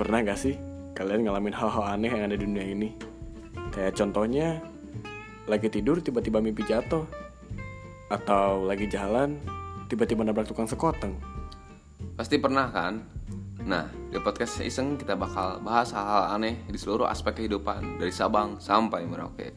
Pernah gak sih kalian ngalamin hal-hal aneh yang ada di dunia ini? Kayak contohnya, lagi tidur tiba-tiba mimpi jatuh. Atau lagi jalan, tiba-tiba nabrak tukang sekoteng. Pasti pernah kan? Nah, di podcast Iseng kita bakal bahas hal-hal aneh di seluruh aspek kehidupan dari Sabang sampai Merauke.